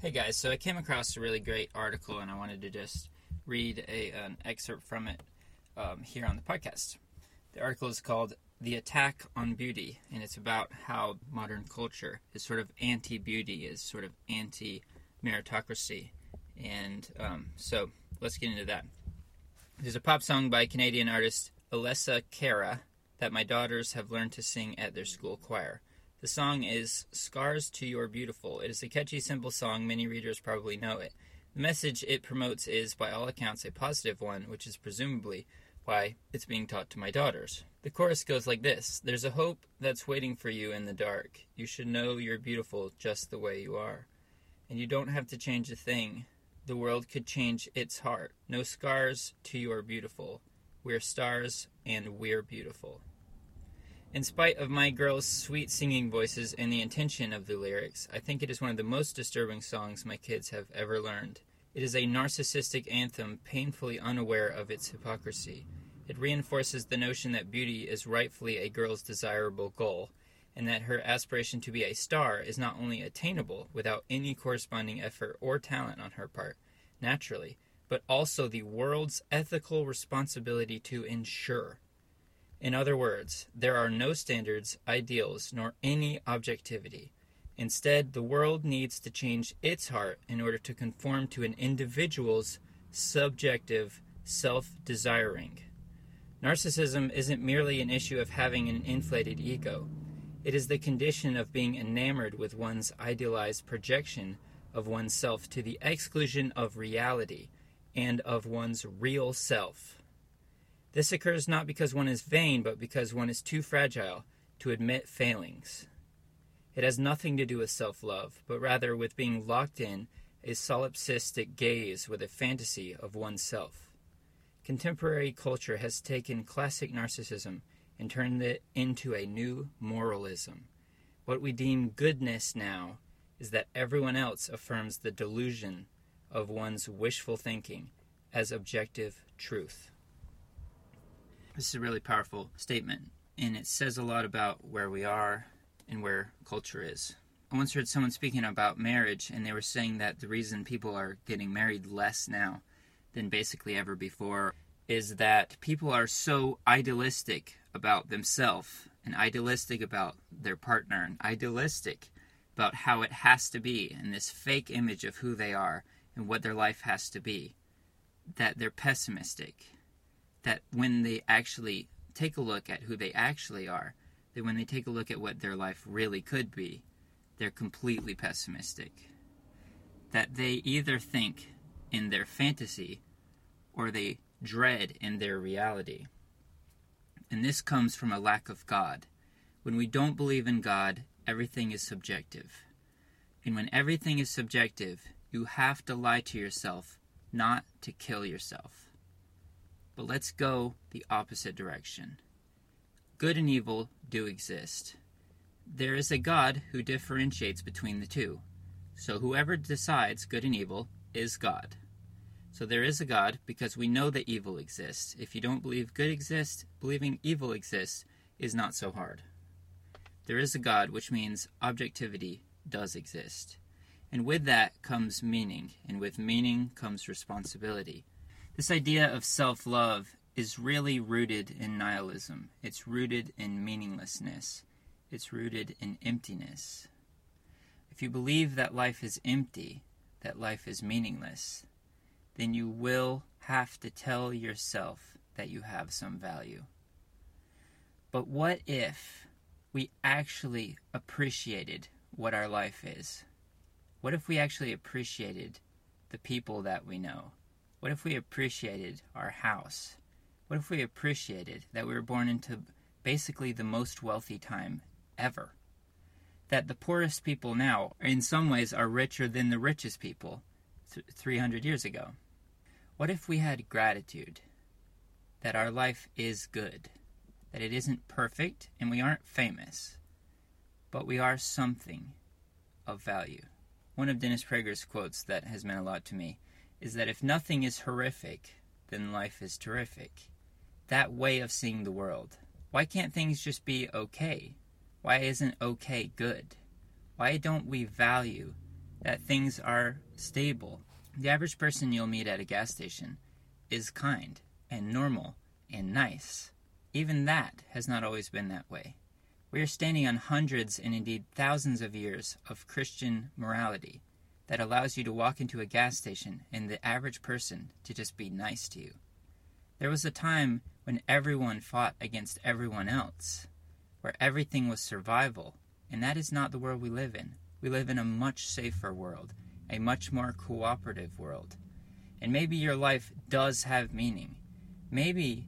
Hey guys, so I came across a really great article and I wanted to just read a, an excerpt from it um, here on the podcast. The article is called The Attack on Beauty, and it's about how modern culture is sort of anti beauty, is sort of anti meritocracy. And um, so let's get into that. There's a pop song by Canadian artist Alessia Cara that my daughters have learned to sing at their school choir. The song is Scars to Your Beautiful. It is a catchy, simple song. Many readers probably know it. The message it promotes is, by all accounts, a positive one, which is presumably why it's being taught to my daughters. The chorus goes like this There's a hope that's waiting for you in the dark. You should know you're beautiful just the way you are. And you don't have to change a thing. The world could change its heart. No scars to your beautiful. We're stars and we're beautiful. In spite of my girls' sweet singing voices and the intention of the lyrics, I think it is one of the most disturbing songs my kids have ever learned. It is a narcissistic anthem painfully unaware of its hypocrisy. It reinforces the notion that beauty is rightfully a girl's desirable goal, and that her aspiration to be a star is not only attainable without any corresponding effort or talent on her part, naturally, but also the world's ethical responsibility to ensure. In other words, there are no standards, ideals, nor any objectivity. Instead, the world needs to change its heart in order to conform to an individual's subjective self desiring. Narcissism isn't merely an issue of having an inflated ego. It is the condition of being enamored with one's idealized projection of oneself to the exclusion of reality and of one's real self. This occurs not because one is vain, but because one is too fragile to admit failings. It has nothing to do with self love, but rather with being locked in a solipsistic gaze with a fantasy of oneself. Contemporary culture has taken classic narcissism and turned it into a new moralism. What we deem goodness now is that everyone else affirms the delusion of one's wishful thinking as objective truth. This is a really powerful statement, and it says a lot about where we are and where culture is. I once heard someone speaking about marriage, and they were saying that the reason people are getting married less now than basically ever before is that people are so idealistic about themselves and idealistic about their partner and idealistic about how it has to be and this fake image of who they are and what their life has to be that they're pessimistic that when they actually take a look at who they actually are, that when they take a look at what their life really could be, they're completely pessimistic. That they either think in their fantasy or they dread in their reality. And this comes from a lack of God. When we don't believe in God, everything is subjective. And when everything is subjective, you have to lie to yourself, not to kill yourself. But let's go the opposite direction. Good and evil do exist. There is a God who differentiates between the two. So whoever decides good and evil is God. So there is a God because we know that evil exists. If you don't believe good exists, believing evil exists is not so hard. There is a God, which means objectivity does exist. And with that comes meaning, and with meaning comes responsibility. This idea of self love is really rooted in nihilism. It's rooted in meaninglessness. It's rooted in emptiness. If you believe that life is empty, that life is meaningless, then you will have to tell yourself that you have some value. But what if we actually appreciated what our life is? What if we actually appreciated the people that we know? What if we appreciated our house? What if we appreciated that we were born into basically the most wealthy time ever? That the poorest people now, in some ways, are richer than the richest people 300 years ago? What if we had gratitude that our life is good, that it isn't perfect and we aren't famous, but we are something of value? One of Dennis Prager's quotes that has meant a lot to me is that if nothing is horrific, then life is terrific. That way of seeing the world. Why can't things just be okay? Why isn't okay good? Why don't we value that things are stable. The average person you'll meet at a gas station is kind and normal and nice. Even that has not always been that way. We are standing on hundreds and indeed thousands of years of Christian morality that allows you to walk into a gas station and the average person to just be nice to you. There was a time when everyone fought against everyone else, where everything was survival, and that is not the world we live in. We live in a much safer world, a much more cooperative world. And maybe your life does have meaning. Maybe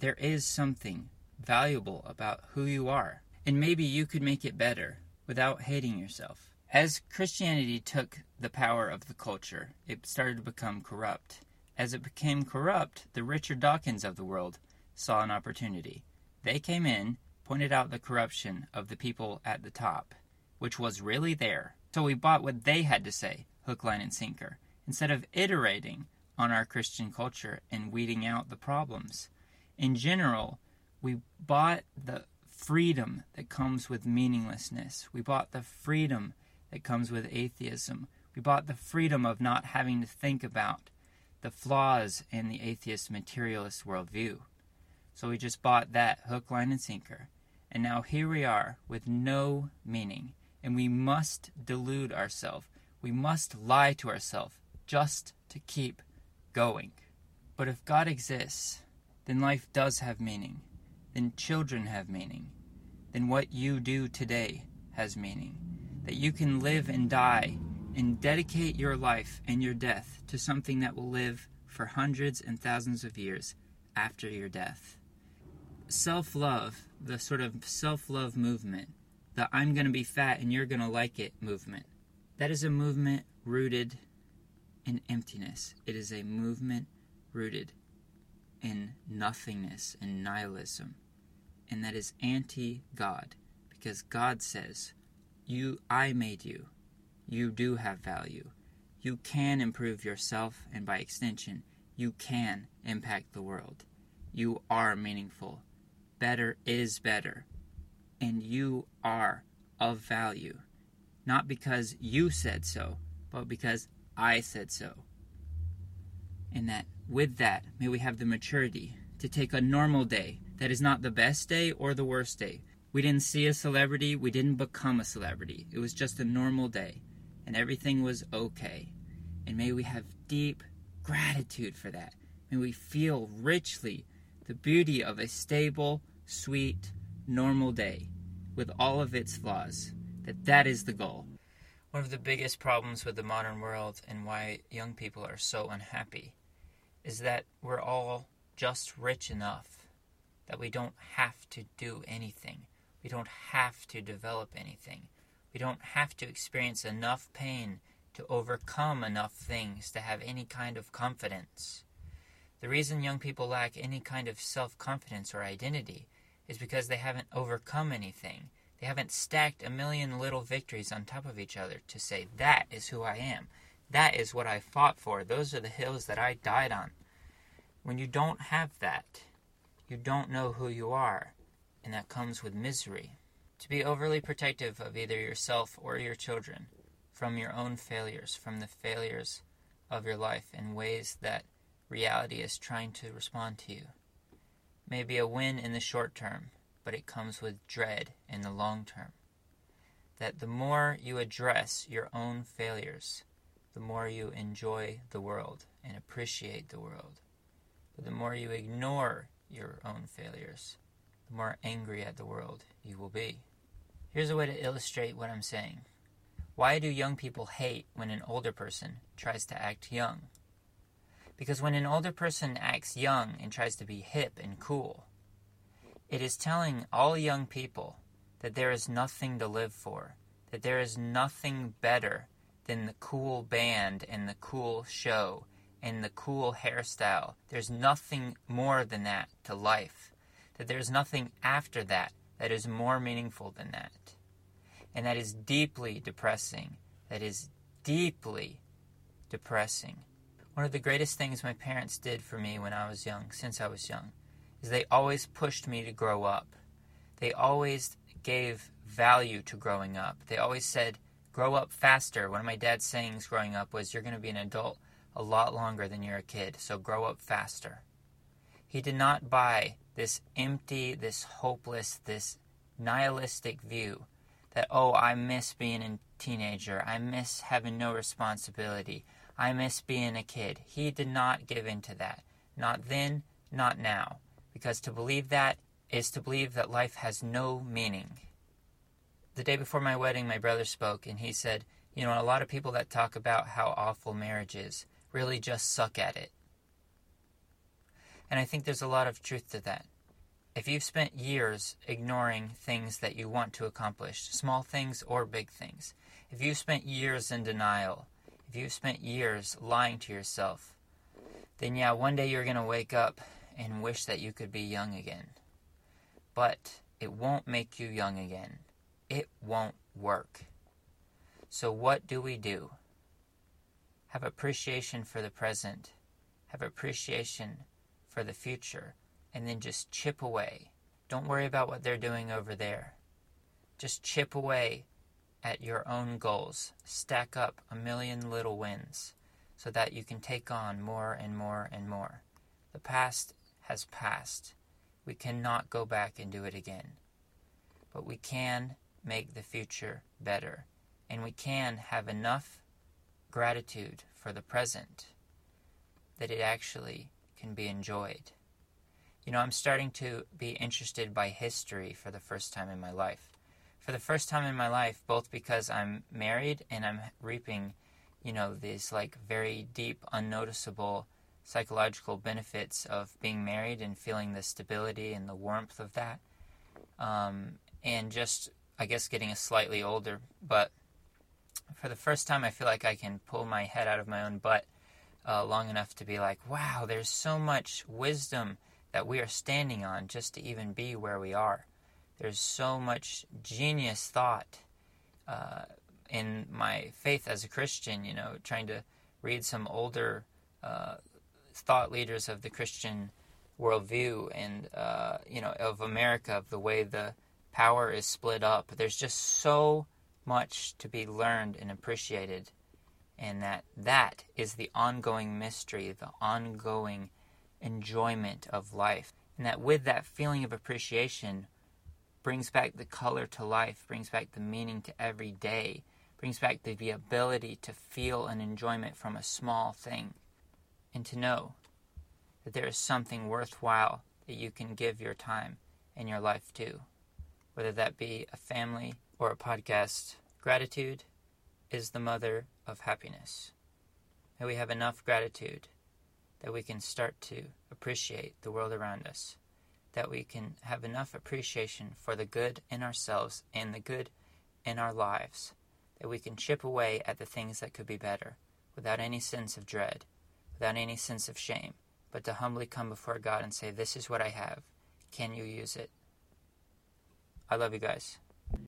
there is something valuable about who you are, and maybe you could make it better without hating yourself. As Christianity took the power of the culture, it started to become corrupt. As it became corrupt, the Richard Dawkins of the world saw an opportunity. They came in, pointed out the corruption of the people at the top, which was really there. So we bought what they had to say, hook, line, and sinker, instead of iterating on our Christian culture and weeding out the problems. In general, we bought the freedom that comes with meaninglessness. We bought the freedom that comes with atheism. We bought the freedom of not having to think about the flaws in the atheist materialist worldview. So we just bought that hook, line, and sinker. And now here we are with no meaning. And we must delude ourselves. We must lie to ourselves just to keep going. But if God exists, then life does have meaning. Then children have meaning. Then what you do today has meaning that you can live and die and dedicate your life and your death to something that will live for hundreds and thousands of years after your death. Self love, the sort of self love movement, the I'm going to be fat and you're going to like it movement, that is a movement rooted in emptiness. It is a movement rooted in nothingness and nihilism. And that is anti God because God says, you I made you. You do have value. You can improve yourself and by extension, you can impact the world. You are meaningful. Better is better. And you are of value. Not because you said so, but because I said so. And that with that, may we have the maturity to take a normal day that is not the best day or the worst day, we didn't see a celebrity, we didn't become a celebrity. It was just a normal day, and everything was okay. And may we have deep gratitude for that. May we feel richly the beauty of a stable, sweet, normal day with all of its flaws. That that is the goal. One of the biggest problems with the modern world and why young people are so unhappy is that we're all just rich enough that we don't have to do anything. We don't have to develop anything. We don't have to experience enough pain to overcome enough things to have any kind of confidence. The reason young people lack any kind of self confidence or identity is because they haven't overcome anything. They haven't stacked a million little victories on top of each other to say, that is who I am. That is what I fought for. Those are the hills that I died on. When you don't have that, you don't know who you are and that comes with misery. To be overly protective of either yourself or your children from your own failures, from the failures of your life in ways that reality is trying to respond to you, may be a win in the short term, but it comes with dread in the long term. That the more you address your own failures, the more you enjoy the world and appreciate the world. But the more you ignore your own failures, the more angry at the world you will be. Here's a way to illustrate what I'm saying. Why do young people hate when an older person tries to act young? Because when an older person acts young and tries to be hip and cool, it is telling all young people that there is nothing to live for, that there is nothing better than the cool band and the cool show and the cool hairstyle. There's nothing more than that to life that there's nothing after that that is more meaningful than that. And that is deeply depressing. That is deeply depressing. One of the greatest things my parents did for me when I was young, since I was young, is they always pushed me to grow up. They always gave value to growing up. They always said, Grow up faster. One of my dad's sayings growing up was, You're going to be an adult a lot longer than you're a kid, so grow up faster. He did not buy this empty, this hopeless, this nihilistic view that, oh, I miss being a teenager. I miss having no responsibility. I miss being a kid. He did not give in to that. Not then, not now. Because to believe that is to believe that life has no meaning. The day before my wedding, my brother spoke and he said, You know, a lot of people that talk about how awful marriage is really just suck at it. And I think there's a lot of truth to that. If you've spent years ignoring things that you want to accomplish, small things or big things, if you've spent years in denial, if you've spent years lying to yourself, then yeah, one day you're going to wake up and wish that you could be young again. But it won't make you young again. It won't work. So, what do we do? Have appreciation for the present, have appreciation for the future, and then just chip away. Don't worry about what they're doing over there. Just chip away at your own goals. Stack up a million little wins so that you can take on more and more and more. The past has passed. We cannot go back and do it again. But we can make the future better. And we can have enough gratitude for the present that it actually can be enjoyed. You know, I'm starting to be interested by history for the first time in my life. For the first time in my life, both because I'm married and I'm reaping, you know, these like very deep, unnoticeable psychological benefits of being married and feeling the stability and the warmth of that. Um, and just, I guess, getting a slightly older. But for the first time, I feel like I can pull my head out of my own butt uh, long enough to be like, wow, there's so much wisdom that we are standing on just to even be where we are. There's so much genius thought uh, in my faith as a Christian, you know, trying to read some older uh, thought leaders of the Christian worldview and, uh, you know, of America, of the way the power is split up. There's just so much to be learned and appreciated and that that is the ongoing mystery, the ongoing enjoyment of life. And that with that feeling of appreciation brings back the color to life, brings back the meaning to every day, brings back the, ability to feel an enjoyment from a small thing, and to know that there is something worthwhile that you can give your time and your life to, whether that be a family or a podcast. Gratitude is the mother of happiness. May we have enough gratitude that we can start to appreciate the world around us, that we can have enough appreciation for the good in ourselves and the good in our lives, that we can chip away at the things that could be better without any sense of dread, without any sense of shame, but to humbly come before God and say, This is what I have. Can you use it? I love you guys.